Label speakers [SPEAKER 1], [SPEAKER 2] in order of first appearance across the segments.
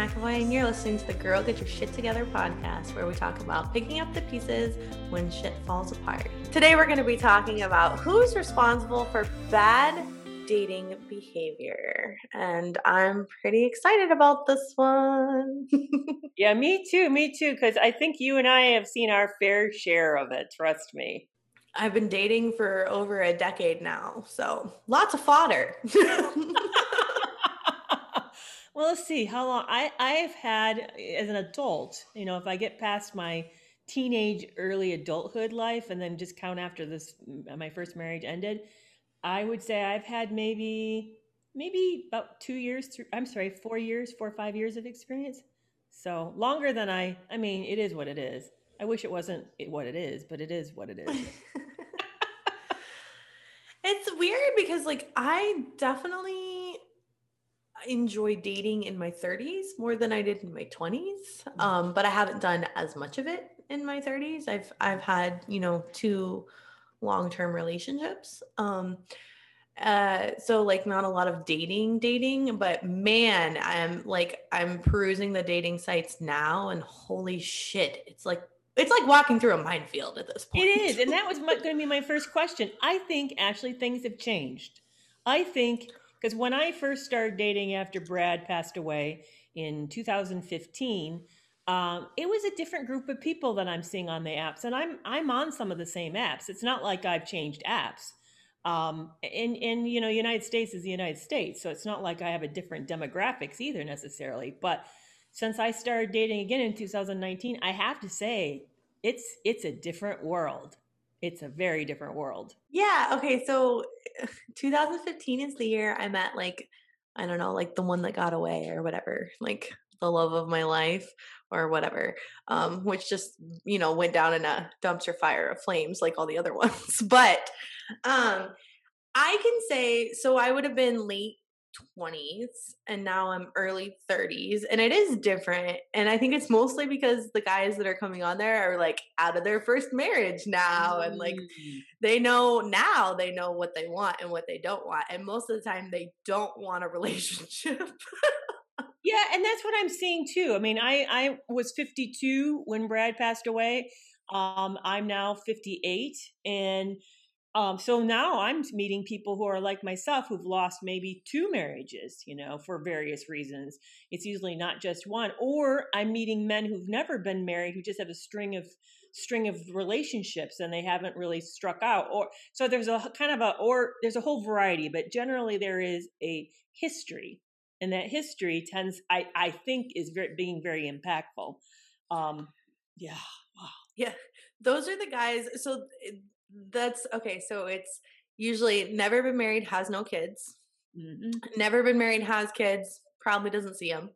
[SPEAKER 1] McAvoy, and you're listening to the Girl Get Your Shit Together podcast, where we talk about picking up the pieces when shit falls apart. Today, we're going to be talking about who's responsible for bad dating behavior, and I'm pretty excited about this one.
[SPEAKER 2] yeah, me too, me too, because I think you and I have seen our fair share of it, trust me.
[SPEAKER 1] I've been dating for over a decade now, so lots of fodder.
[SPEAKER 2] well, let's see how long I I've had as an adult. You know, if I get past my teenage, early adulthood life, and then just count after this, my first marriage ended, I would say I've had maybe maybe about two years. Through, I'm sorry, four years, four or five years of experience. So longer than I. I mean, it is what it is. I wish it wasn't what it is, but it is what it is.
[SPEAKER 1] it's weird because like I definitely enjoy dating in my 30s more than I did in my 20s. Mm. Um, but I haven't done as much of it in my 30s. I've I've had, you know, two long-term relationships. Um uh so like not a lot of dating dating but man i'm like i'm perusing the dating sites now and holy shit it's like it's like walking through a minefield at this point.
[SPEAKER 2] It is, and that was going to be my first question. I think actually things have changed. I think because when I first started dating after Brad passed away in 2015, um, it was a different group of people that I'm seeing on the apps, and I'm I'm on some of the same apps. It's not like I've changed apps. Um, and and you know, United States is the United States, so it's not like I have a different demographics either necessarily. But since I started dating again in 2019, I have to say it's it's a different world. It's a very different world.
[SPEAKER 1] Yeah. Okay. So 2015 is the year I met like I don't know, like the one that got away or whatever, like the love of my life or whatever, um, which just you know went down in a dumpster fire of flames like all the other ones. But um, I can say so. I would have been late 20s and now I'm early 30s and it is different and I think it's mostly because the guys that are coming on there are like out of their first marriage now mm. and like mm. they know now they know what they want and what they don't want and most of the time they don't want a relationship.
[SPEAKER 2] yeah, and that's what I'm seeing too. I mean, I I was 52 when Brad passed away. Um I'm now 58 and um, so now I'm meeting people who are like myself who've lost maybe two marriages, you know, for various reasons. It's usually not just one. Or I'm meeting men who've never been married who just have a string of string of relationships and they haven't really struck out. Or so there's a kind of a or there's a whole variety, but generally there is a history, and that history tends, I I think, is very, being very impactful. Um, yeah. Wow.
[SPEAKER 1] Yeah, those are the guys. So that's okay. So it's usually never been married, has no kids. Mm-hmm. Never been married, has kids, probably doesn't see them.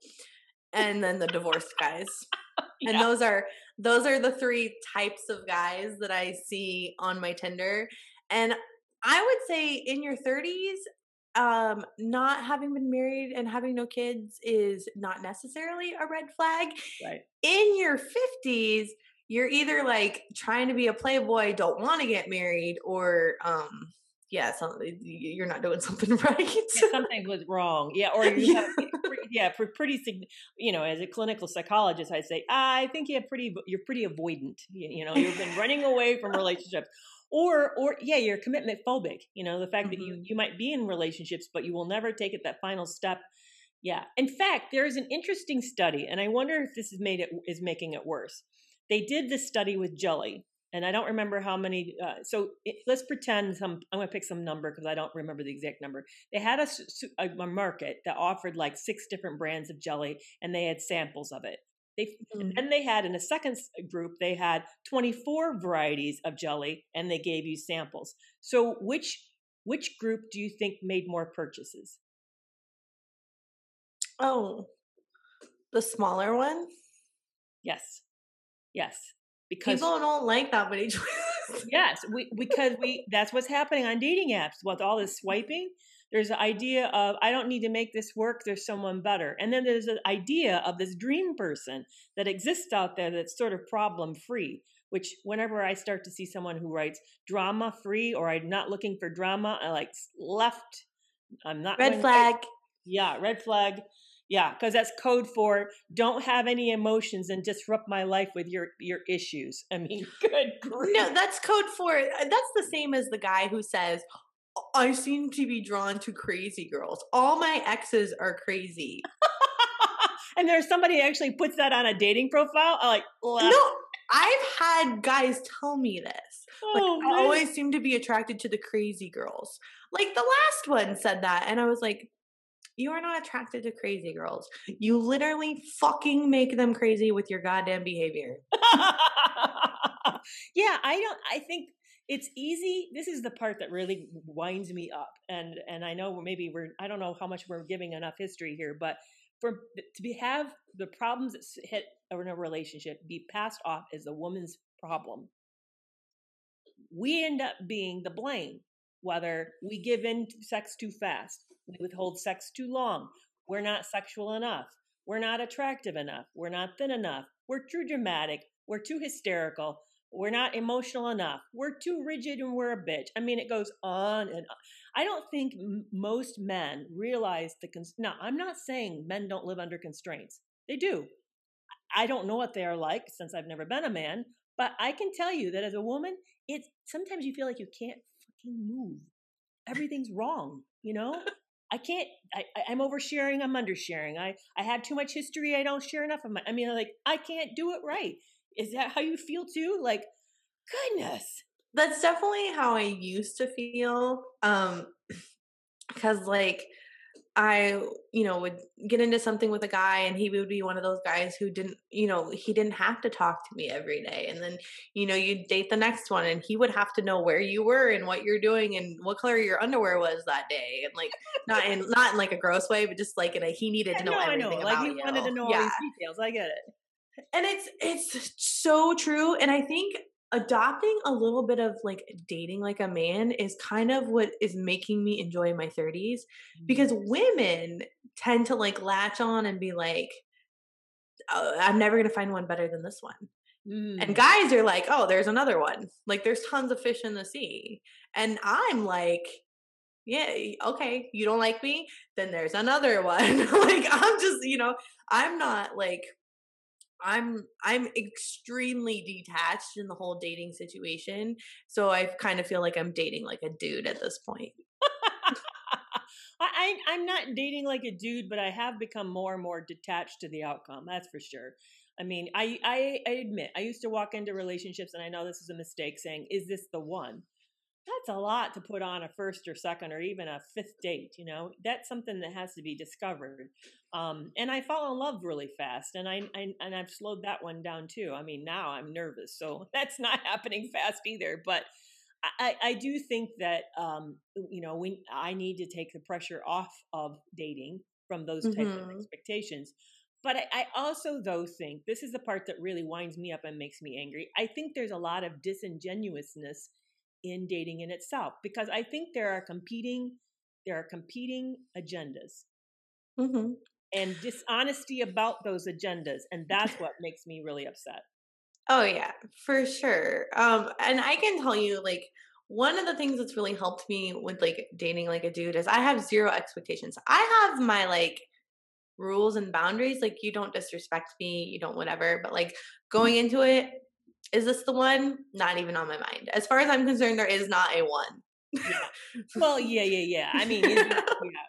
[SPEAKER 1] And then the divorced guys. yeah. And those are those are the three types of guys that I see on my Tinder. And I would say in your 30s, um, not having been married and having no kids is not necessarily a red flag.
[SPEAKER 2] Right.
[SPEAKER 1] In your 50s, you're either like trying to be a playboy, don't want to get married, or um, yeah, something you're not doing something right.
[SPEAKER 2] yeah, something was wrong. Yeah, or you have, yeah, pretty, you know, as a clinical psychologist, I'd say I think you have pretty, you're pretty avoidant. You, you know, you've been running away from relationships. Or, or yeah, you're commitment phobic. You know, the fact mm-hmm. that you you might be in relationships, but you will never take it that final step. Yeah. In fact, there is an interesting study, and I wonder if this is made it is making it worse they did this study with jelly and i don't remember how many uh, so it, let's pretend some i'm going to pick some number because i don't remember the exact number. They had a, a, market that offered like six different brands of jelly and they had samples of it. They mm-hmm. then they had in a second group they had 24 varieties of jelly and they gave you samples. So which which group do you think made more purchases?
[SPEAKER 1] Oh the smaller one?
[SPEAKER 2] Yes Yes. Because
[SPEAKER 1] people don't like that many choices.
[SPEAKER 2] yes, we because we that's what's happening on dating apps with all this swiping. There's an idea of I don't need to make this work. There's someone better, and then there's an idea of this dream person that exists out there that's sort of problem free. Which whenever I start to see someone who writes drama free or I'm not looking for drama, I like left. I'm not
[SPEAKER 1] red flag.
[SPEAKER 2] Yeah, red flag. Yeah, because that's code for don't have any emotions and disrupt my life with your your issues. I mean, good grief.
[SPEAKER 1] No, that's code for uh, that's the same as the guy who says, I seem to be drawn to crazy girls. All my exes are crazy.
[SPEAKER 2] and there's somebody who actually puts that on a dating profile. I'm like,
[SPEAKER 1] no, I've had guys tell me this. Oh, like, I always seem to be attracted to the crazy girls. Like the last one said that, and I was like, you are not attracted to crazy girls. You literally fucking make them crazy with your goddamn behavior.
[SPEAKER 2] yeah, I don't I think it's easy. This is the part that really winds me up. And and I know maybe we're I don't know how much we're giving enough history here, but for to be have the problems that hit in a relationship be passed off as a woman's problem, we end up being the blame. Whether we give in to sex too fast, we withhold sex too long, we're not sexual enough, we're not attractive enough, we're not thin enough, we're too dramatic, we're too hysterical, we're not emotional enough, we're too rigid, and we're a bitch. I mean, it goes on and on. I don't think m- most men realize the. Cons- now, I'm not saying men don't live under constraints. They do. I don't know what they are like since I've never been a man, but I can tell you that as a woman, it's sometimes you feel like you can't fucking move. Everything's wrong, you know? I can't I, I'm oversharing, I'm undersharing. I, I have too much history, I don't share enough of my I mean like I can't do it right. Is that how you feel too? Like, goodness.
[SPEAKER 1] That's definitely how I used to feel. Um because like I, you know, would get into something with a guy and he would be one of those guys who didn't, you know, he didn't have to talk to me every day. And then, you know, you'd date the next one and he would have to know where you were and what you're doing and what color your underwear was that day. And like not in not in like a gross way, but just like in a he needed yeah, to know no, everything I know. about
[SPEAKER 2] like he
[SPEAKER 1] you.
[SPEAKER 2] wanted to know yeah. all these details. I get it.
[SPEAKER 1] And it's it's so true. And I think adopting a little bit of like dating like a man is kind of what is making me enjoy my 30s because women tend to like latch on and be like oh, i'm never going to find one better than this one. Mm. and guys are like oh there's another one. Like there's tons of fish in the sea. And i'm like yeah okay you don't like me? Then there's another one. Like i'm just you know i'm not like I'm I'm extremely detached in the whole dating situation. So I kind of feel like I'm dating like a dude at this point.
[SPEAKER 2] I, I'm not dating like a dude, but I have become more and more detached to the outcome. That's for sure. I mean, I, I, I admit I used to walk into relationships, and I know this is a mistake, saying, "Is this the one?" That's a lot to put on a first or second or even a fifth date you know? That's something that has to be discovered. Um, and i fall in love really fast and I, I, and i've slowed that one down too. I mean now i'm nervous so that's not happening fast either but i, I do think that um, you know we i need to take the pressure off of dating from those types mm-hmm. of expectations. But I, I also though think this is the part that really winds me up and makes me angry i think there's a lot of disingenuousness in dating in itself because I think there are competing there are competing agendas. Mm-hmm. And dishonesty about those agendas. And that's what makes me really upset.
[SPEAKER 1] Oh, yeah, for sure. Um, and I can tell you, like, one of the things that's really helped me with like dating like a dude is I have zero expectations. I have my like rules and boundaries. Like, you don't disrespect me, you don't whatever. But like going into it, is this the one? Not even on my mind. As far as I'm concerned, there is not a one.
[SPEAKER 2] yeah. Well, yeah, yeah, yeah. I mean, yeah,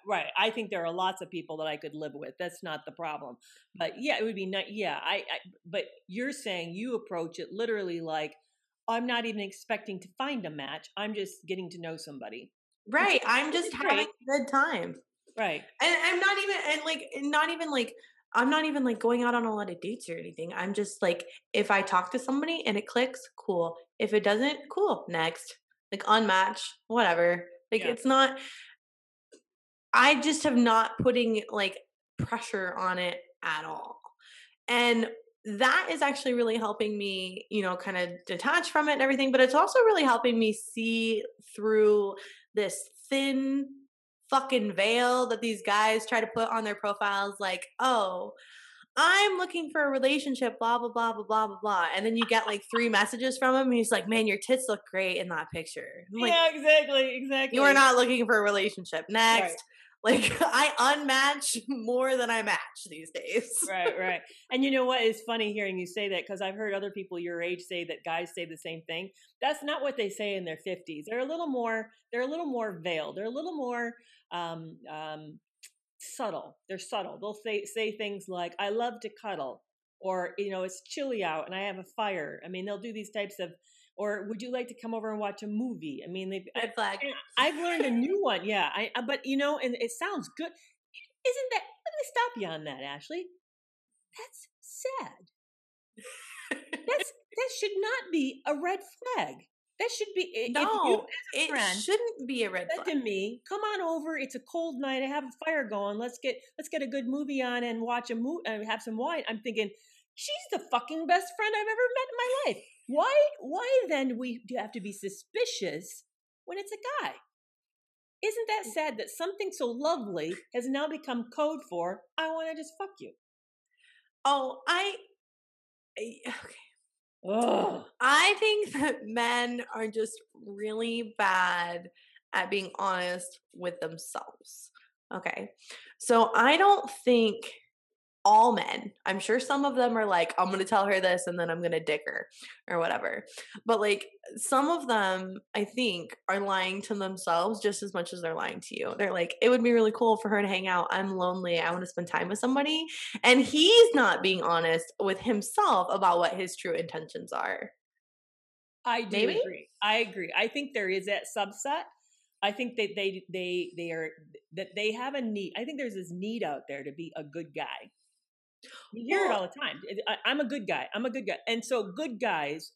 [SPEAKER 2] right. I think there are lots of people that I could live with. That's not the problem. But yeah, it would be not. Yeah, I, I. But you're saying you approach it literally like I'm not even expecting to find a match. I'm just getting to know somebody.
[SPEAKER 1] Right. I'm just having a good time.
[SPEAKER 2] Right.
[SPEAKER 1] And I'm not even and like not even like I'm not even like going out on a lot of dates or anything. I'm just like, if I talk to somebody and it clicks, cool. If it doesn't, cool. Next. Like unmatch, whatever. Like yeah. it's not I just have not putting like pressure on it at all. And that is actually really helping me, you know, kind of detach from it and everything, but it's also really helping me see through this thin fucking veil that these guys try to put on their profiles like, oh, I'm looking for a relationship, blah, blah, blah, blah, blah, blah, blah. And then you get like three messages from him. And he's like, man, your tits look great in that picture.
[SPEAKER 2] Like, yeah, exactly. Exactly.
[SPEAKER 1] You are not looking for a relationship. Next. Right. Like I unmatch more than I match these days.
[SPEAKER 2] right, right. And you know what is funny hearing you say that because I've heard other people your age say that guys say the same thing. That's not what they say in their 50s. They're a little more they're a little more veiled. They're a little more um, um, subtle. They're subtle. They'll say say things like I love to cuddle or you know it's chilly out and I have a fire. I mean, they'll do these types of or would you like to come over and watch a movie? I mean, they've
[SPEAKER 1] Red flag.
[SPEAKER 2] I, have learned a new one. Yeah, I uh, but you know, and it sounds good. Isn't that? Let me stop you on that, Ashley. That's sad. That's that should not be a red flag. That should be
[SPEAKER 1] no. it friend, shouldn't be a red
[SPEAKER 2] flag. to me, come on over. It's a cold night. I have a fire going. Let's get let's get a good movie on and watch a movie and uh, have some wine. I'm thinking she's the fucking best friend I've ever met in my life. Why why then we do have to be suspicious when it's a guy? Isn't that sad that something so lovely has now become code for I want to just fuck you?
[SPEAKER 1] Oh, I okay. Ugh. I think that men are just really bad at being honest with themselves. Okay. So I don't think all men. I'm sure some of them are like, I'm going to tell her this and then I'm going to dick her or whatever. But like some of them, I think, are lying to themselves just as much as they're lying to you. They're like, it would be really cool for her to hang out. I'm lonely. I want to spend time with somebody. And he's not being honest with himself about what his true intentions are.
[SPEAKER 2] I do Maybe? agree. I agree. I think there is that subset. I think that they they they are that they have a need. I think there's this need out there to be a good guy you hear it all the time. I, am a good guy. I'm a good guy. And so good guys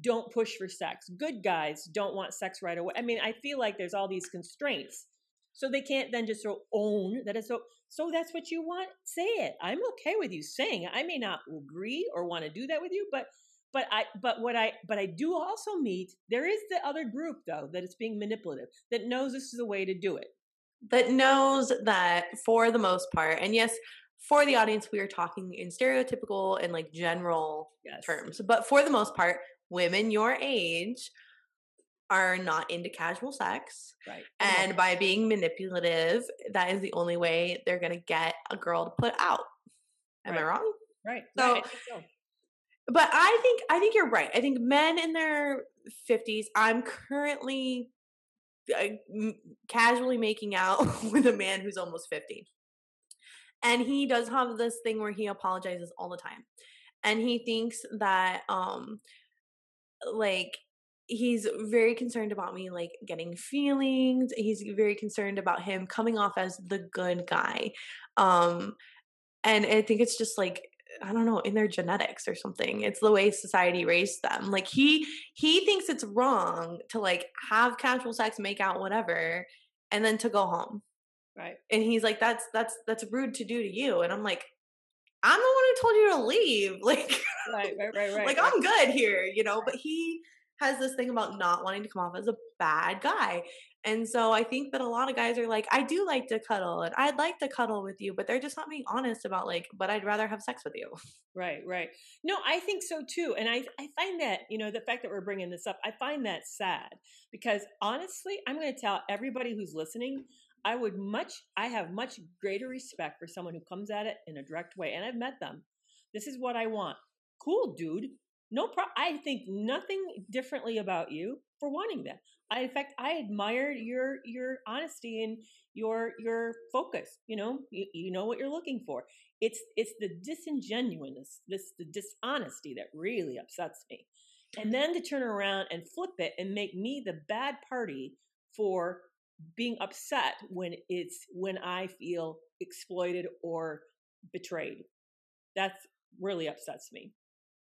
[SPEAKER 2] don't push for sex. Good guys don't want sex right away. I mean, I feel like there's all these constraints. So they can't then just sort of own that it's so so that's what you want. Say it. I'm okay with you saying it. I may not agree or want to do that with you, but but I but what I but I do also meet there is the other group though that is being manipulative that knows this is a way to do it.
[SPEAKER 1] That knows that for the most part, and yes, for the audience, we are talking in stereotypical and like general yes. terms. But for the most part, women your age are not into casual sex.
[SPEAKER 2] Right.
[SPEAKER 1] And by being manipulative, that is the only way they're going to get a girl to put out. Am right. I wrong?
[SPEAKER 2] Right.
[SPEAKER 1] So, right. so, but I think I think you're right. I think men in their 50s, I'm currently uh, casually making out with a man who's almost 50. And he does have this thing where he apologizes all the time. And he thinks that um like he's very concerned about me like getting feelings. He's very concerned about him coming off as the good guy. Um and I think it's just like I don't know, in their genetics or something. It's the way society raised them. Like he he thinks it's wrong to like have casual sex, make out, whatever, and then to go home.
[SPEAKER 2] Right.
[SPEAKER 1] And he's like, that's that's that's rude to do to you. And I'm like, I'm the one who told you to leave. Like,
[SPEAKER 2] right, right, right, right.
[SPEAKER 1] like. I'm good here, you know. But he has this thing about not wanting to come off as a bad guy. And so I think that a lot of guys are like, I do like to cuddle and I'd like to cuddle with you, but they're just not being honest about like, but I'd rather have sex with you.
[SPEAKER 2] Right, right. No, I think so too. And I, I find that, you know, the fact that we're bringing this up, I find that sad because honestly, I'm going to tell everybody who's listening, I would much, I have much greater respect for someone who comes at it in a direct way. And I've met them. This is what I want. Cool, dude. No problem. I think nothing differently about you for wanting that. I, in fact, I admire your your honesty and your your focus. You know, you, you know what you're looking for. It's it's the disingenuousness, this the dishonesty that really upsets me. And then to turn around and flip it and make me the bad party for being upset when it's when I feel exploited or betrayed. That's really upsets me.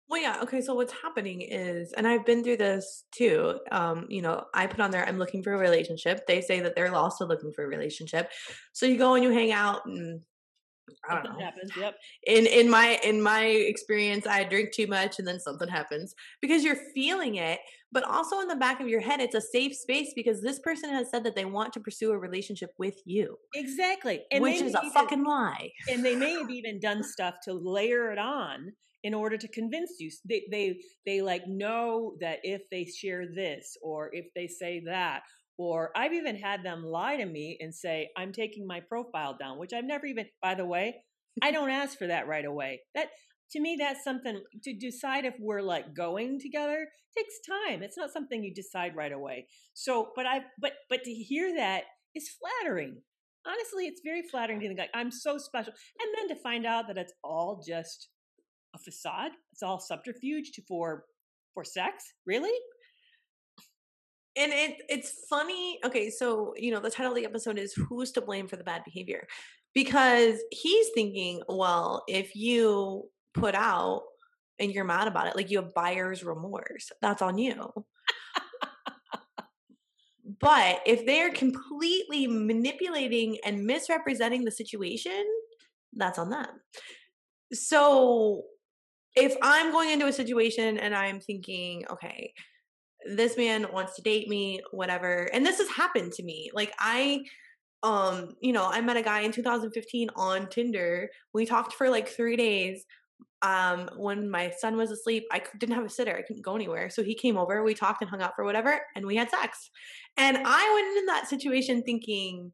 [SPEAKER 1] Well, yeah. Okay. So what's happening is, and I've been through this too. Um, you know, I put on there, I'm looking for a relationship. They say that they're also looking for a relationship. So you go and you hang out and I don't
[SPEAKER 2] know. happens. Yep.
[SPEAKER 1] In in my in my experience, I drink too much and then something happens because you're feeling it, but also in the back of your head, it's a safe space because this person has said that they want to pursue a relationship with you.
[SPEAKER 2] Exactly,
[SPEAKER 1] and which is a even, fucking lie.
[SPEAKER 2] And they may have even done stuff to layer it on in order to convince you. They they they like know that if they share this or if they say that Or I've even had them lie to me and say, I'm taking my profile down, which I've never even, by the way, I don't ask for that right away. That to me, that's something to decide if we're like going together takes time. It's not something you decide right away. So, but I, but, but to hear that is flattering. Honestly, it's very flattering to think like I'm so special. And then to find out that it's all just a facade, it's all subterfuge for, for sex. Really?
[SPEAKER 1] And it it's funny okay so you know the title of the episode is who's to blame for the bad behavior? because he's thinking well if you put out and you're mad about it like you have buyer's remorse. That's on you. But if they're completely manipulating and misrepresenting the situation that's on them. So if i'm going into a situation and i'm thinking okay this man wants to date me, whatever. And this has happened to me. Like I um, you know, I met a guy in 2015 on Tinder. We talked for like 3 days. Um, when my son was asleep, I didn't have a sitter. I couldn't go anywhere. So he came over, we talked and hung out for whatever, and we had sex. And I went into that situation thinking,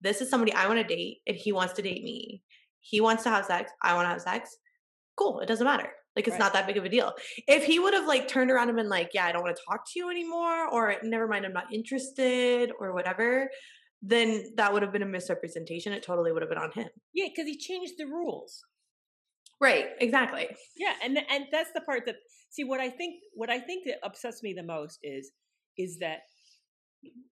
[SPEAKER 1] this is somebody I want to date, and he wants to date me. He wants to have sex. I want to have sex. Cool. It doesn't matter. Like it's right. not that big of a deal. If he would have like turned around and been like, "Yeah, I don't want to talk to you anymore," or "Never mind, I'm not interested," or whatever, then that would have been a misrepresentation. It totally would have been on him.
[SPEAKER 2] Yeah, because he changed the rules.
[SPEAKER 1] Right. Exactly.
[SPEAKER 2] Yeah, and and that's the part that see what I think. What I think that upsets me the most is is that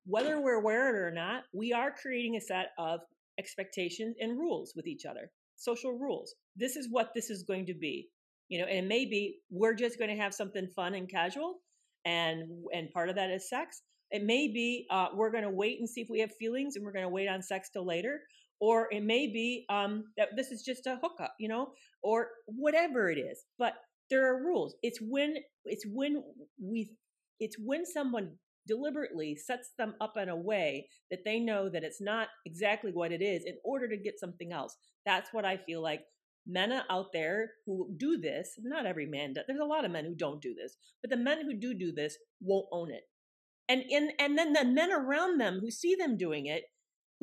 [SPEAKER 2] whether we're aware of it or not, we are creating a set of expectations and rules with each other, social rules. This is what this is going to be you know and maybe we're just going to have something fun and casual and and part of that is sex. It may be uh, we're going to wait and see if we have feelings and we're going to wait on sex till later or it may be um, that this is just a hookup you know or whatever it is. But there are rules. It's when it's when we it's when someone deliberately sets them up in a way that they know that it's not exactly what it is in order to get something else. That's what i feel like men out there who do this, not every man does, there's a lot of men who don't do this, but the men who do do this won't own it. And, and, and then the men around them who see them doing it,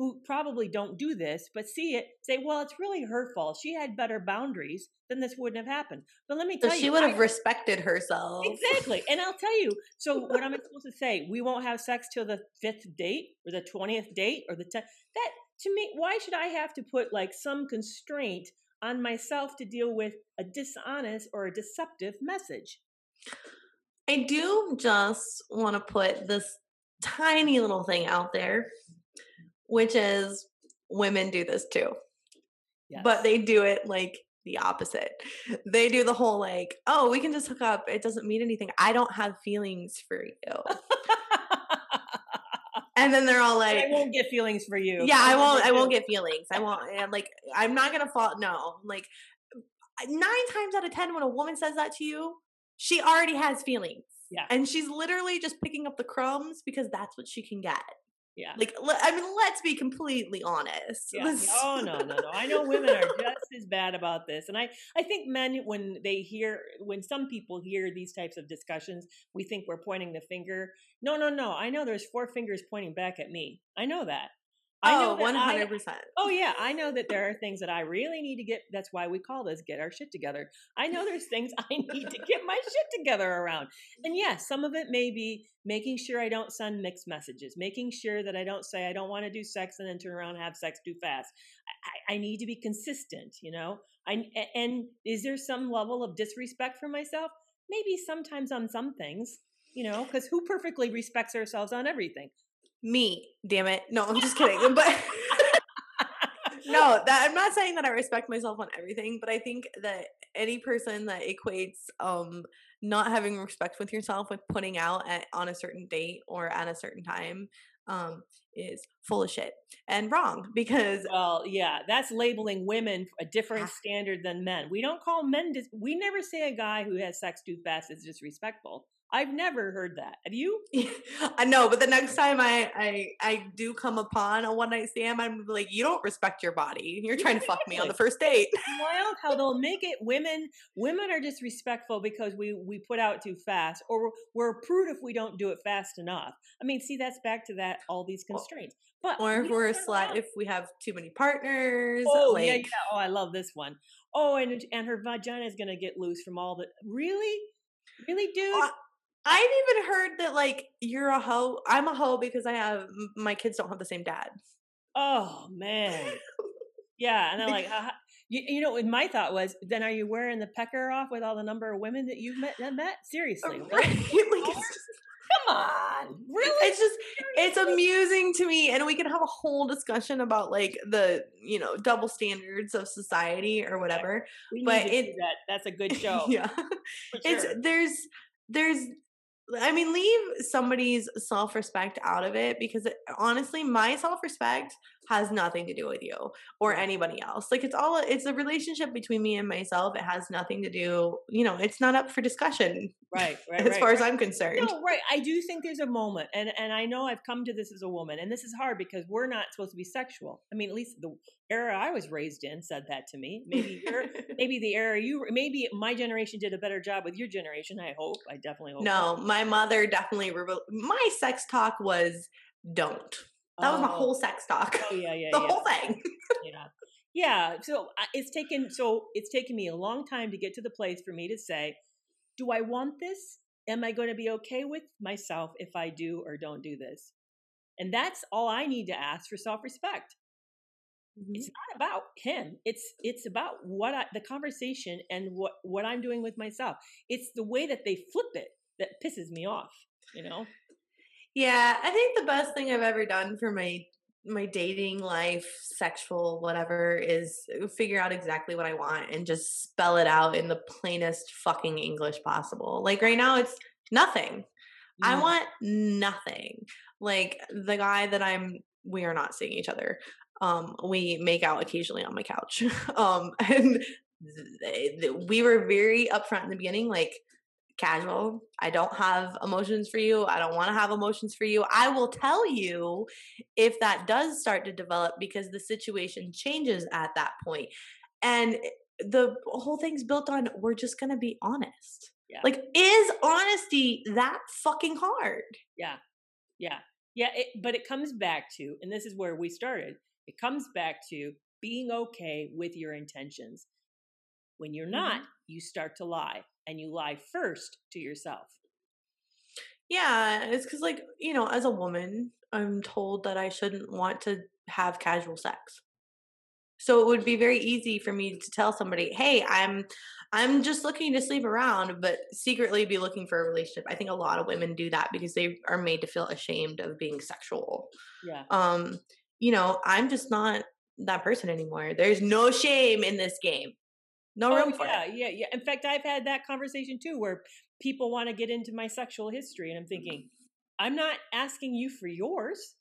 [SPEAKER 2] who probably don't do this, but see it, say, well, it's really her fault. She had better boundaries, then this wouldn't have happened. But let me tell
[SPEAKER 1] so
[SPEAKER 2] you.
[SPEAKER 1] she would have I, respected herself.
[SPEAKER 2] Exactly. And I'll tell you, so what I'm supposed to say? We won't have sex till the fifth date or the 20th date or the 10th. That, to me, why should I have to put like some constraint on myself to deal with a dishonest or a deceptive message.
[SPEAKER 1] I do just want to put this tiny little thing out there, which is women do this too. Yes. But they do it like the opposite. They do the whole like, oh, we can just hook up. It doesn't mean anything. I don't have feelings for you. And then they're all like,
[SPEAKER 2] I won't get feelings for you.
[SPEAKER 1] Yeah, I won't. I uh, won't get feelings. I won't. And like, I'm not gonna fall. No, like uh, nine times out of ten, when a woman says that to you, she already has feelings.
[SPEAKER 2] Yeah,
[SPEAKER 1] and she's literally just picking up the crumbs because that's what she can get.
[SPEAKER 2] Yeah.
[SPEAKER 1] Like, I mean, let's be completely honest.
[SPEAKER 2] Yeah. Oh, no, no, no. I know women are just as bad about this. And I, I think men, when they hear, when some people hear these types of discussions, we think we're pointing the finger. No, no, no. I know there's four fingers pointing back at me. I know that.
[SPEAKER 1] I oh, know oh, one hundred percent.
[SPEAKER 2] Oh yeah, I know that there are things that I really need to get. That's why we call this "get our shit together." I know there's things I need to get my shit together around, and yes, yeah, some of it may be making sure I don't send mixed messages, making sure that I don't say I don't want to do sex and then turn around and have sex too fast. I, I need to be consistent, you know. I and is there some level of disrespect for myself? Maybe sometimes on some things, you know, because who perfectly respects ourselves on everything?
[SPEAKER 1] Me damn it. No i'm just kidding but no that i'm not saying that i respect myself on everything but i think that any person that equates um not having respect with yourself with putting out at on a certain date or at a certain time um is full of shit and wrong because
[SPEAKER 2] well yeah that's labeling women a different standard than men. We don't call men dis- we never say a guy who has sex too fast is disrespectful I've never heard that. Have you?
[SPEAKER 1] I know, but the next time I I I do come upon a one night stand, I'm like, you don't respect your body. You're trying to fuck me on the first date.
[SPEAKER 2] Wild how they'll make it. Women women are disrespectful because we we put out too fast, or we're prude if we don't do it fast enough. I mean, see, that's back to that all these constraints. But
[SPEAKER 1] or if we are a slut, if we have too many partners.
[SPEAKER 2] Oh like, yeah, yeah. Oh, I love this one. Oh, and and her vagina is gonna get loose from all the really, really, dude. Uh,
[SPEAKER 1] I've even heard that like you're a hoe. I'm a hoe because I have my kids don't have the same dad.
[SPEAKER 2] Oh man, yeah, and I'm like, you, you know, my thought was, then are you wearing the pecker off with all the number of women that you've met? That met seriously, uh, right? like, Come on, really?
[SPEAKER 1] It's just it's amusing to me, and we can have a whole discussion about like the you know double standards of society or whatever. but it
[SPEAKER 2] that that's a good show.
[SPEAKER 1] Yeah, sure. it's there's there's I mean, leave somebody's self respect out of it because it, honestly, my self respect has nothing to do with you or anybody else. Like it's all it's a relationship between me and myself. It has nothing to do, you know, it's not up for discussion.
[SPEAKER 2] Right, right.
[SPEAKER 1] as
[SPEAKER 2] right,
[SPEAKER 1] far
[SPEAKER 2] right.
[SPEAKER 1] as I'm concerned.
[SPEAKER 2] No, right. I do think there's a moment and and I know I've come to this as a woman and this is hard because we're not supposed to be sexual. I mean, at least the era I was raised in said that to me. Maybe you're maybe the era you maybe my generation did a better job with your generation. I hope. I definitely hope.
[SPEAKER 1] No,
[SPEAKER 2] that.
[SPEAKER 1] my mother definitely my sex talk was don't that was my whole oh. sex talk.
[SPEAKER 2] Oh yeah, yeah,
[SPEAKER 1] the
[SPEAKER 2] yeah.
[SPEAKER 1] whole thing.
[SPEAKER 2] yeah, yeah. So it's taken. So it's taken me a long time to get to the place for me to say, "Do I want this? Am I going to be okay with myself if I do or don't do this?" And that's all I need to ask for self-respect. Mm-hmm. It's not about him. It's it's about what I, the conversation and what what I'm doing with myself. It's the way that they flip it that pisses me off. You know.
[SPEAKER 1] Yeah, I think the best thing I've ever done for my my dating life, sexual whatever is uh, figure out exactly what I want and just spell it out in the plainest fucking English possible. Like right now it's nothing. Mm. I want nothing. Like the guy that I'm we are not seeing each other. Um we make out occasionally on my couch. um and th- th- we were very upfront in the beginning like casual. I don't have emotions for you. I don't want to have emotions for you. I will tell you if that does start to develop because the situation changes at that point. And the whole thing's built on we're just going to be honest. Yeah. Like, is honesty that fucking hard?
[SPEAKER 2] Yeah. Yeah. Yeah. It, but it comes back to, and this is where we started, it comes back to being okay with your intentions. When you're not, mm-hmm. you start to lie and you lie first to yourself.
[SPEAKER 1] Yeah, it's because, like, you know, as a woman, I'm told that I shouldn't want to have casual sex. So it would be very easy for me to tell somebody, "Hey, I'm I'm just looking to sleep around, but secretly be looking for a relationship." I think a lot of women do that because they are made to feel ashamed of being sexual.
[SPEAKER 2] Yeah.
[SPEAKER 1] Um, you know, I'm just not that person anymore. There's no shame in this game. No oh, room oh, for
[SPEAKER 2] yeah,
[SPEAKER 1] it.
[SPEAKER 2] Yeah, yeah. In fact, I've had that conversation too where people want to get into my sexual history and I'm thinking, I'm not asking you for yours.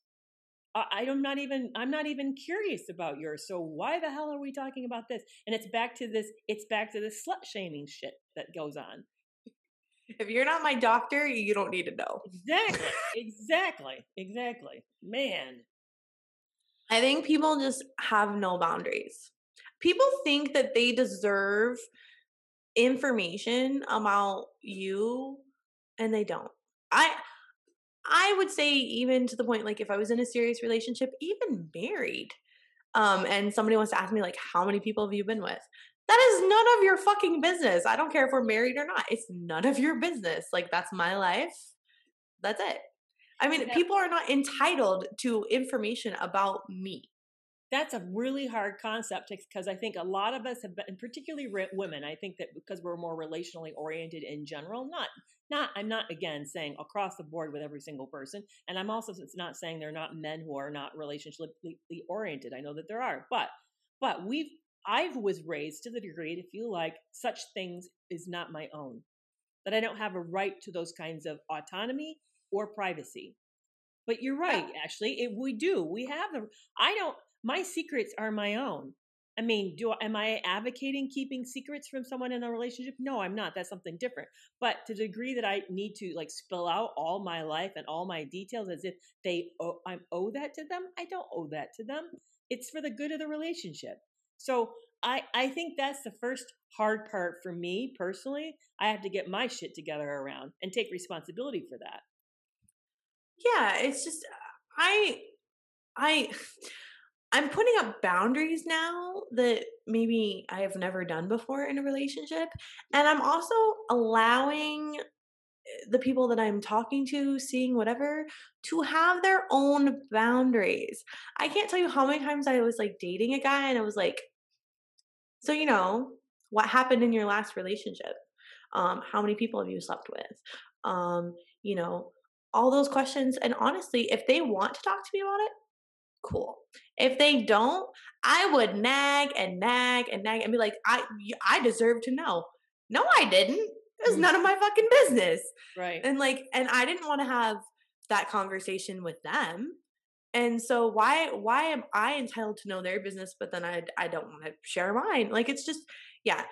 [SPEAKER 2] I, I'm not even I'm not even curious about yours. So why the hell are we talking about this? And it's back to this it's back to this slut shaming shit that goes on.
[SPEAKER 1] If you're not my doctor, you don't need to know.
[SPEAKER 2] Exactly. exactly. Exactly. Man.
[SPEAKER 1] I think people just have no boundaries people think that they deserve information about you and they don't. I I would say even to the point like if I was in a serious relationship, even married, um, and somebody wants to ask me like how many people have you been with? That is none of your fucking business. I don't care if we're married or not. It's none of your business. Like that's my life. That's it. I mean, yeah. people are not entitled to information about me
[SPEAKER 2] that's a really hard concept because I think a lot of us have been, particularly women, I think that because we're more relationally oriented in general, not, not, I'm not again saying across the board with every single person. And I'm also not saying there are not men who are not relationally oriented. I know that there are, but, but we've, I was raised to the degree to feel like such things is not my own, that I don't have a right to those kinds of autonomy or privacy. But you're right, Ashley. It, we do. We have the. I don't my secrets are my own. I mean, do am I advocating keeping secrets from someone in a relationship? No, I'm not. That's something different. But to the degree that I need to like spill out all my life and all my details as if they owe, I owe that to them, I don't owe that to them. It's for the good of the relationship. So I I think that's the first hard part for me personally. I have to get my shit together around and take responsibility for that.
[SPEAKER 1] Yeah, it's just I I I'm putting up boundaries now that maybe I have never done before in a relationship. And I'm also allowing eh, the people that I'm talking to, seeing whatever, to have their own boundaries. I can't tell you how many times I was like dating a guy and I was like, so, you know, what happened in your last relationship? Um, how many people have you slept with? Um, you know, all those questions. And honestly, if they want to talk to me about it, cool. If they don't, I would nag and nag and nag and be like, I I deserve to know. No, I didn't. It was mm. none of my fucking business.
[SPEAKER 2] Right.
[SPEAKER 1] And like, and I didn't want to have that conversation with them. And so why why am I entitled to know their business, but then I I don't want to share mine? Like it's just yeah,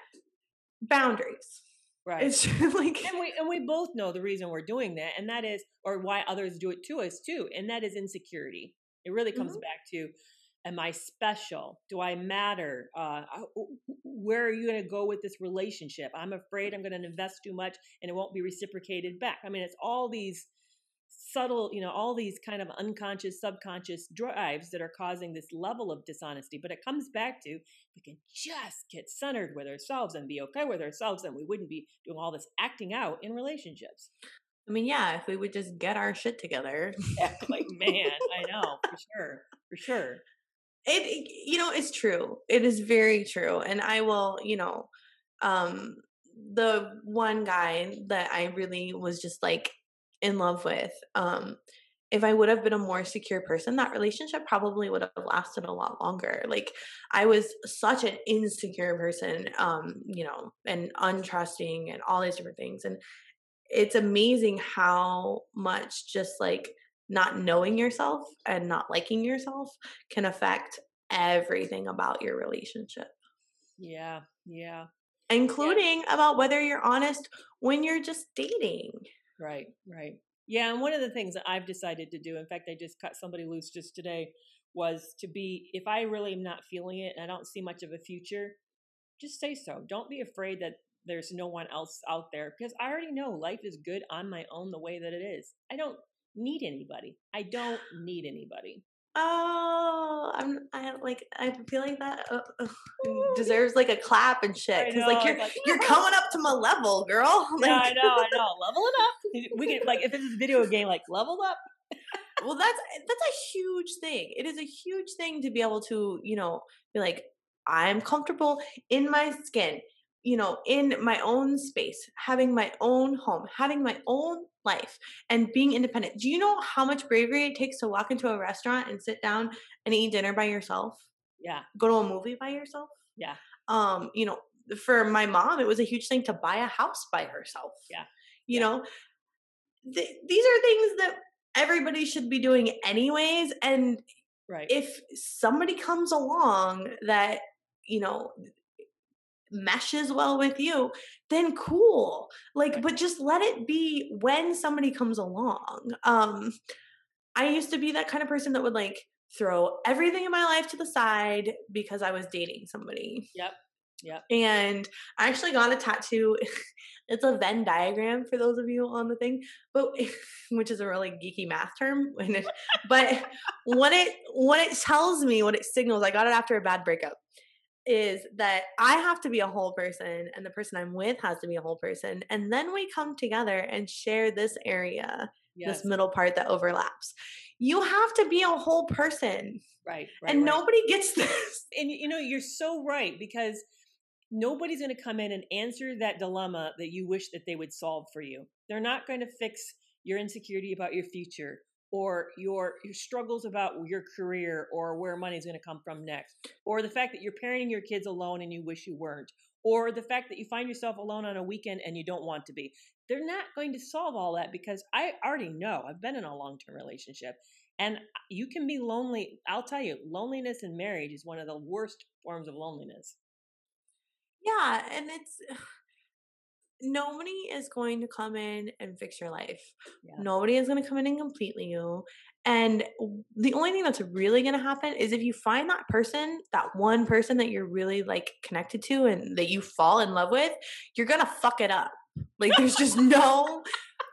[SPEAKER 1] boundaries.
[SPEAKER 2] Right. It's like and we and we both know the reason we're doing that, and that is or why others do it to us too, and that is insecurity. It really comes mm-hmm. back to am I special? Do I matter? Uh, where are you going to go with this relationship? I'm afraid I'm going to invest too much and it won't be reciprocated back. I mean, it's all these subtle, you know, all these kind of unconscious, subconscious drives that are causing this level of dishonesty. But it comes back to we can just get centered with ourselves and be okay with ourselves, and we wouldn't be doing all this acting out in relationships.
[SPEAKER 1] I mean, yeah, if we would just get our shit together.
[SPEAKER 2] like, man. I know for sure, for sure.
[SPEAKER 1] It, it, you know, it's true. It is very true, and I will, you know, um, the one guy that I really was just like in love with, um, if I would have been a more secure person, that relationship probably would have lasted a lot longer. Like I was such an insecure person, um, you know, and untrusting and all these different things. And it's amazing how much just like not knowing yourself and not liking yourself can affect everything about your relationship.
[SPEAKER 2] Yeah, yeah.
[SPEAKER 1] Including yeah. about whether you're honest when you're just dating.
[SPEAKER 2] Right, right. Yeah, and one of the things that I've decided to do, in fact, I just cut somebody loose just today, was to be if I really am not feeling it and I don't see much of a future, just say so. Don't be afraid that there's no one else out there because I already know life is good on my own the way that it is. I don't need anybody. I don't need anybody.
[SPEAKER 1] Oh, I'm I like I feel like that uh, uh, deserves like a clap and shit because like you're like, you're coming up to my level, girl.
[SPEAKER 2] Like, yeah, I know, I know. Level it up. We can like if this is a video game, like level up.
[SPEAKER 1] well, that's that's a huge thing. It is a huge thing to be able to you know be like I'm comfortable in my skin you know, in my own space, having my own home, having my own life, and being independent. Do you know how much bravery it takes to walk into a restaurant and sit down and eat dinner by yourself?
[SPEAKER 2] Yeah.
[SPEAKER 1] Go to a movie by yourself?
[SPEAKER 2] Yeah.
[SPEAKER 1] Um, you know, for my mom, it was a huge thing to buy a house by herself.
[SPEAKER 2] Yeah.
[SPEAKER 1] You yeah. know, th- these are things that everybody should be doing anyways. And
[SPEAKER 2] right.
[SPEAKER 1] if somebody comes along that, you know, meshes well with you, then cool. Like, but just let it be when somebody comes along. Um, I used to be that kind of person that would like throw everything in my life to the side because I was dating somebody.
[SPEAKER 2] Yep. Yep.
[SPEAKER 1] And I actually got a tattoo. it's a Venn diagram for those of you on the thing, but which is a really geeky math term. but what it what it tells me, what it signals, I got it after a bad breakup is that I have to be a whole person and the person I'm with has to be a whole person. And then we come together and share this area, yes. this middle part that overlaps. You have to be a whole person.
[SPEAKER 2] Right.
[SPEAKER 1] right and
[SPEAKER 2] right.
[SPEAKER 1] nobody gets this.
[SPEAKER 2] And you know, you're so right because nobody's going to come in and answer that dilemma that you wish that they would solve for you. They're not going to fix your insecurity about your future or your your struggles about your career or where money is going to come from next or the fact that you're parenting your kids alone and you wish you weren't or the fact that you find yourself alone on a weekend and you don't want to be they're not going to solve all that because i already know i've been in a long-term relationship And you can be lonely. I'll tell you, loneliness in marriage is one of the worst forms of loneliness.
[SPEAKER 1] Yeah, and it's nobody is going to come in and fix your life.
[SPEAKER 2] Yeah.
[SPEAKER 1] Nobody is going to come in and completely you. And the only thing that's really going to happen is if you find that person, that one person that you're really like connected to and that you fall in love with, you're going to fuck it up. Like there's just no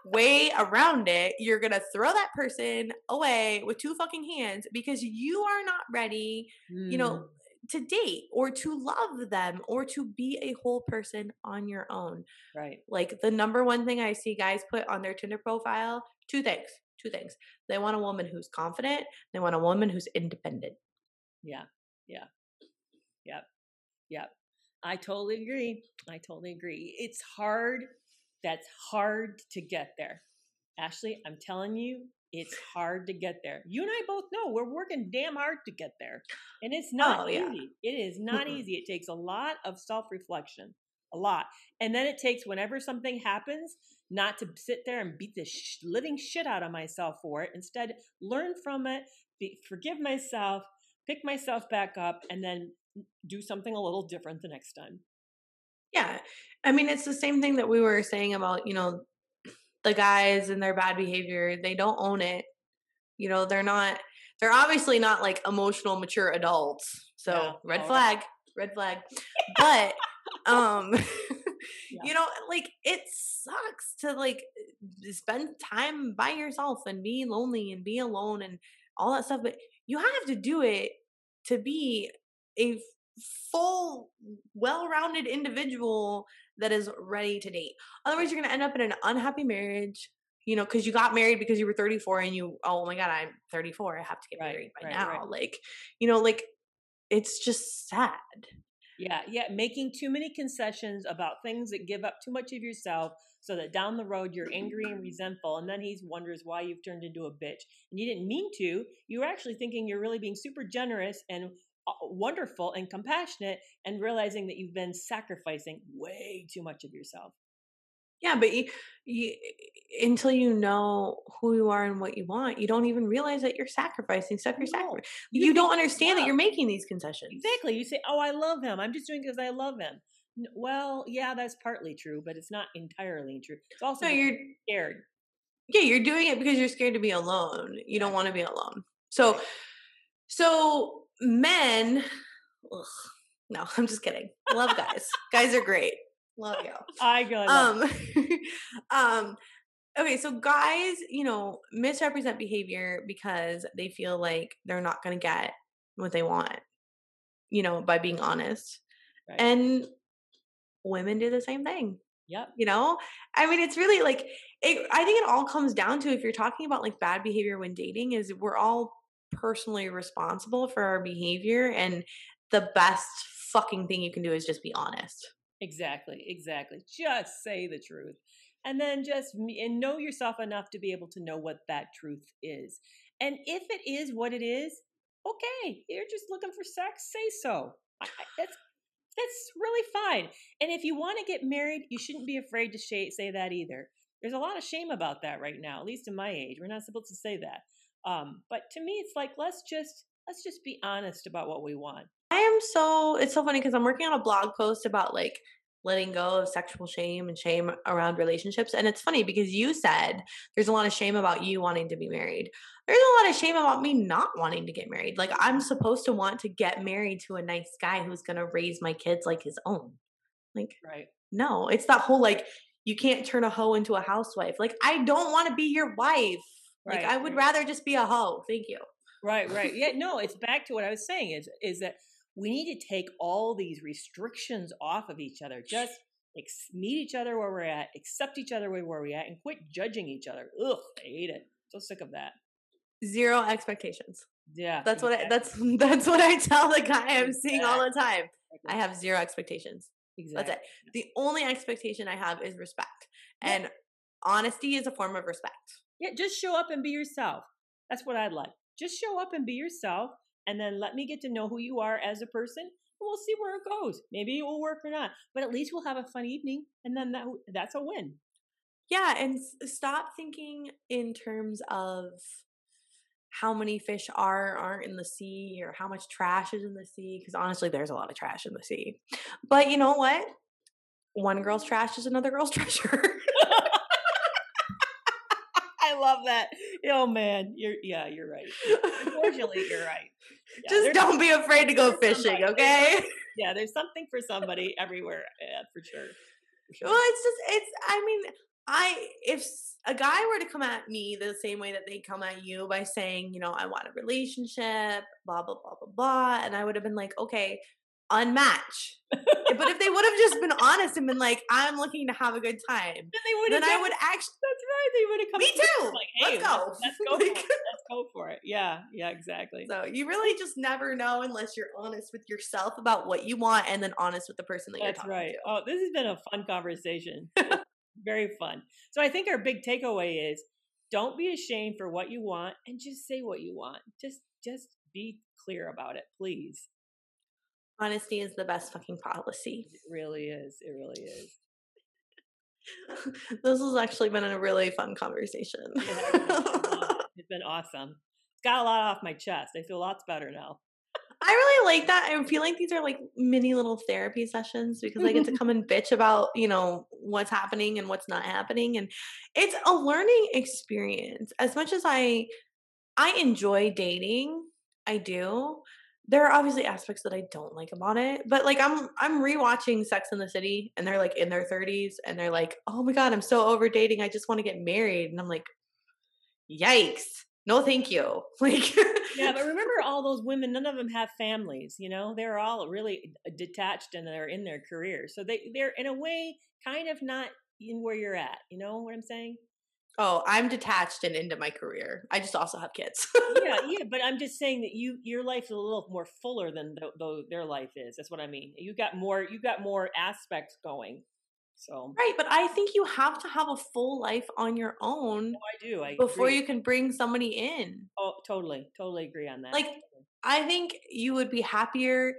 [SPEAKER 1] way around it. You're going to throw that person away with two fucking hands because you are not ready, mm. you know, mm to date or to love them or to be a whole person on your own.
[SPEAKER 2] Right.
[SPEAKER 1] Like the number one thing I see guys put on their Tinder profile, two things. Two things. They want a woman who's confident, they want a woman who's independent.
[SPEAKER 2] Yeah. Yeah. Yep. Yep. I totally agree. I totally agree. It's hard. That's hard to get there. Ashley, I'm telling you, it's hard to get there. You and I both know we're working damn hard to get there. And it's not oh, yeah. easy. It is not easy. It takes a lot of self reflection, a lot. And then it takes whenever something happens, not to sit there and beat the sh- living shit out of myself for it. Instead, learn from it, be, forgive myself, pick myself back up, and then do something a little different the next time.
[SPEAKER 1] Yeah. I mean, it's the same thing that we were saying about, you know, the guys and their bad behavior. They don't own it. You know, they're not they're obviously not like emotional mature adults. So yeah. red oh, flag, red flag. But um yeah. you know, like it sucks to like spend time by yourself and be lonely and be alone and all that stuff, but you have to do it to be a full, well rounded individual that is ready to date. Otherwise, you're going to end up in an unhappy marriage, you know, because you got married because you were 34 and you, oh my God, I'm 34. I have to get right, married by right, now. Right. Like, you know, like it's just sad.
[SPEAKER 2] Yeah, yeah. Making too many concessions about things that give up too much of yourself so that down the road you're angry and resentful. And then he wonders why you've turned into a bitch. And you didn't mean to. You were actually thinking you're really being super generous and wonderful and compassionate and realizing that you've been sacrificing way too much of yourself.
[SPEAKER 1] Yeah, but you, you, until you know who you are and what you want, you don't even realize that you're sacrificing stuff. You're no. sacrificing. You, you don't understand that you're making these concessions.
[SPEAKER 2] Exactly. You say, "Oh, I love him. I'm just doing it because I love him." Well, yeah, that's partly true, but it's not entirely true. It's also
[SPEAKER 1] no, you're
[SPEAKER 2] scared.
[SPEAKER 1] Yeah, you're doing it because you're scared to be alone. You don't want to be alone. So, so men, ugh, no, I'm just kidding. Love guys. guys are great. Love you.
[SPEAKER 2] I go.
[SPEAKER 1] Um, um, okay, so guys, you know, misrepresent behavior because they feel like they're not going to get what they want, you know, by being honest. Right. And women do the same thing.
[SPEAKER 2] Yep.
[SPEAKER 1] You know, I mean, it's really like, it, I think it all comes down to if you're talking about like bad behavior when dating, is we're all personally responsible for our behavior and the best fucking thing you can do is just be honest.
[SPEAKER 2] Exactly exactly. Just say the truth and then just and know yourself enough to be able to know what that truth is and if it is what it is okay you're just looking for sex say so. That's that's really fine and if you want to get married you shouldn't be afraid to say that either. There's a lot of shame about that right now at least in my age we're not supposed to say that um, but to me, it's like let's just let's just be honest about what we want.
[SPEAKER 1] I am so it's so funny because I'm working on a blog post about like letting go of sexual shame and shame around relationships. And it's funny because you said there's a lot of shame about you wanting to be married. There's a lot of shame about me not wanting to get married. Like I'm supposed to want to get married to a nice guy who's going to raise my kids like his own. Like
[SPEAKER 2] right.
[SPEAKER 1] No, it's that whole like you can't turn a hoe into a housewife. Like I don't want to be your wife. Right. Like I would rather just be a hoe. Thank you.
[SPEAKER 2] Right, right. Yeah, no, it's back to what I was saying is is that we need to take all these restrictions off of each other. Just ex- meet each other where we're at, accept each other where we're at, and quit judging each other. Ugh, I hate it. So sick of that.
[SPEAKER 1] Zero expectations.
[SPEAKER 2] Yeah,
[SPEAKER 1] that's exactly. what I, that's that's what I tell the guy I'm seeing all the time. I have zero expectations. Exactly. That's it. The only expectation I have is respect, and honesty is a form of respect.
[SPEAKER 2] Yeah, just show up and be yourself. That's what I'd like. Just show up and be yourself, and then let me get to know who you are as a person. And we'll see where it goes. Maybe it will work or not, but at least we'll have a fun evening, and then that that's a win.
[SPEAKER 1] Yeah, and stop thinking in terms of how many fish are aren't in the sea or how much trash is in the sea because honestly there's a lot of trash in the sea but you know what one girl's trash is another girl's treasure
[SPEAKER 2] I love that. Oh man, you're yeah, you're right. Unfortunately, you're right. Yeah,
[SPEAKER 1] just don't be afraid to go fishing, okay?
[SPEAKER 2] Yeah, there's something for somebody everywhere, yeah, for sure.
[SPEAKER 1] for sure. Well, it's just it's. I mean, I if a guy were to come at me the same way that they come at you by saying, you know, I want a relationship, blah blah blah blah blah, and I would have been like, okay, unmatch. but if they would have just been honest and been like, I'm looking to have a good time, then they would. Then I would actually.
[SPEAKER 2] That's right. They would have come.
[SPEAKER 1] Me too. Like, hey, let's go.
[SPEAKER 2] Let's, go. for it. Let's go for it. Yeah. Yeah. Exactly.
[SPEAKER 1] So you really just never know unless you're honest with yourself about what you want, and then honest with the person that
[SPEAKER 2] That's
[SPEAKER 1] you're talking
[SPEAKER 2] right.
[SPEAKER 1] to.
[SPEAKER 2] Oh, this has been a fun conversation. Very fun. So I think our big takeaway is don't be ashamed for what you want and just say what you want. Just just be clear about it, please.
[SPEAKER 1] Honesty is the best fucking policy.
[SPEAKER 2] It really is. It really is.
[SPEAKER 1] this has actually been a really fun conversation.
[SPEAKER 2] it's been awesome. It's got a lot off my chest. I feel lots better now.
[SPEAKER 1] I really like that. I feel like these are like mini little therapy sessions because I get to come and bitch about, you know, what's happening and what's not happening. And it's a learning experience. As much as I I enjoy dating, I do. There are obviously aspects that I don't like about it. But like I'm I'm rewatching Sex in the City and they're like in their 30s and they're like, "Oh my god, I'm so over dating. I just want to get married." And I'm like, "Yikes." no thank you like
[SPEAKER 2] yeah but remember all those women none of them have families you know they're all really detached and they're in their careers so they they're in a way kind of not in where you're at you know what i'm saying
[SPEAKER 1] oh i'm detached and into my career i just also have kids
[SPEAKER 2] yeah yeah but i'm just saying that you your life is a little more fuller than though their life is that's what i mean you got more you got more aspects going so
[SPEAKER 1] right, but I think you have to have a full life on your own.
[SPEAKER 2] Oh, I do. I
[SPEAKER 1] before
[SPEAKER 2] agree.
[SPEAKER 1] you can bring somebody in.
[SPEAKER 2] Oh, totally, totally agree on that.
[SPEAKER 1] Like, I think you would be happier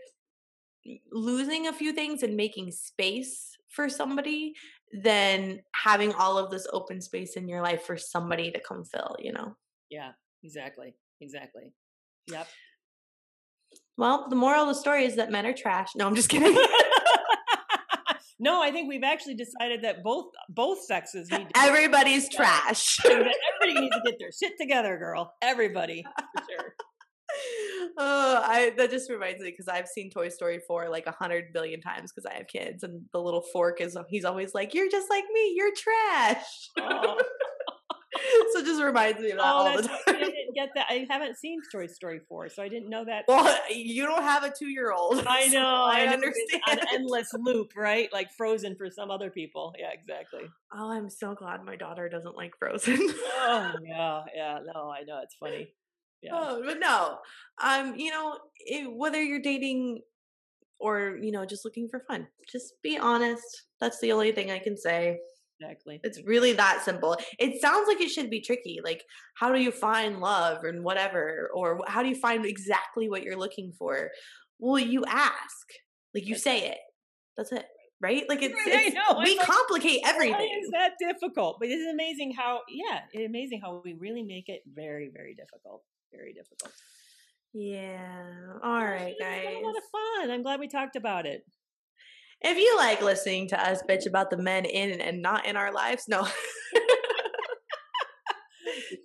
[SPEAKER 1] losing a few things and making space for somebody than having all of this open space in your life for somebody to come fill. You know?
[SPEAKER 2] Yeah. Exactly. Exactly. Yep.
[SPEAKER 1] Well, the moral of the story is that men are trash. No, I'm just kidding.
[SPEAKER 2] No, I think we've actually decided that both both sexes need.
[SPEAKER 1] To Everybody's trash.
[SPEAKER 2] Everybody needs to get their shit together, girl. Everybody, for sure.
[SPEAKER 1] Oh, I that just reminds me because I've seen Toy Story four like a hundred billion times because I have kids, and the little fork is he's always like, "You're just like me. You're trash." Oh. so it just reminds me of that oh, all the time. I
[SPEAKER 2] didn't get that. I haven't seen Toy Story 4, so I didn't know that.
[SPEAKER 1] Well, you don't have a two year old.
[SPEAKER 2] I know. So I, I understand. An endless loop, right? Like Frozen for some other people. Yeah, exactly.
[SPEAKER 1] Oh, I'm so glad my daughter doesn't like Frozen.
[SPEAKER 2] oh, yeah. Yeah. No, I know. It's funny.
[SPEAKER 1] Yeah. Oh, but no. Um, you know, it, whether you're dating or, you know, just looking for fun, just be honest. That's the only thing I can say.
[SPEAKER 2] Exactly.
[SPEAKER 1] It's really that simple. It sounds like it should be tricky. Like, how do you find love and whatever? Or how do you find exactly what you're looking for? Well, you ask. Like, you say it. That's it. Right? Like, it's, it's know. we it's complicate everything. Why
[SPEAKER 2] is that difficult? But it's amazing how, yeah, it's amazing how we really make it very, very difficult. Very difficult.
[SPEAKER 1] Yeah. All right, guys.
[SPEAKER 2] a lot of fun. I'm glad we talked about it.
[SPEAKER 1] If you like listening to us bitch about the men in and not in our lives, no.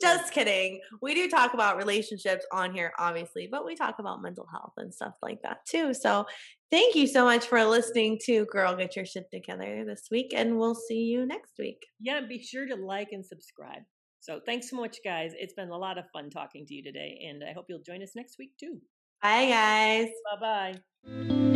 [SPEAKER 1] Just kidding. We do talk about relationships on here, obviously, but we talk about mental health and stuff like that too. So thank you so much for listening to Girl Get Your Shit Together this week, and we'll see you next week.
[SPEAKER 2] Yeah, be sure to like and subscribe. So thanks so much, guys. It's been a lot of fun talking to you today, and I hope you'll join us next week too.
[SPEAKER 1] Bye, guys.
[SPEAKER 2] Bye bye.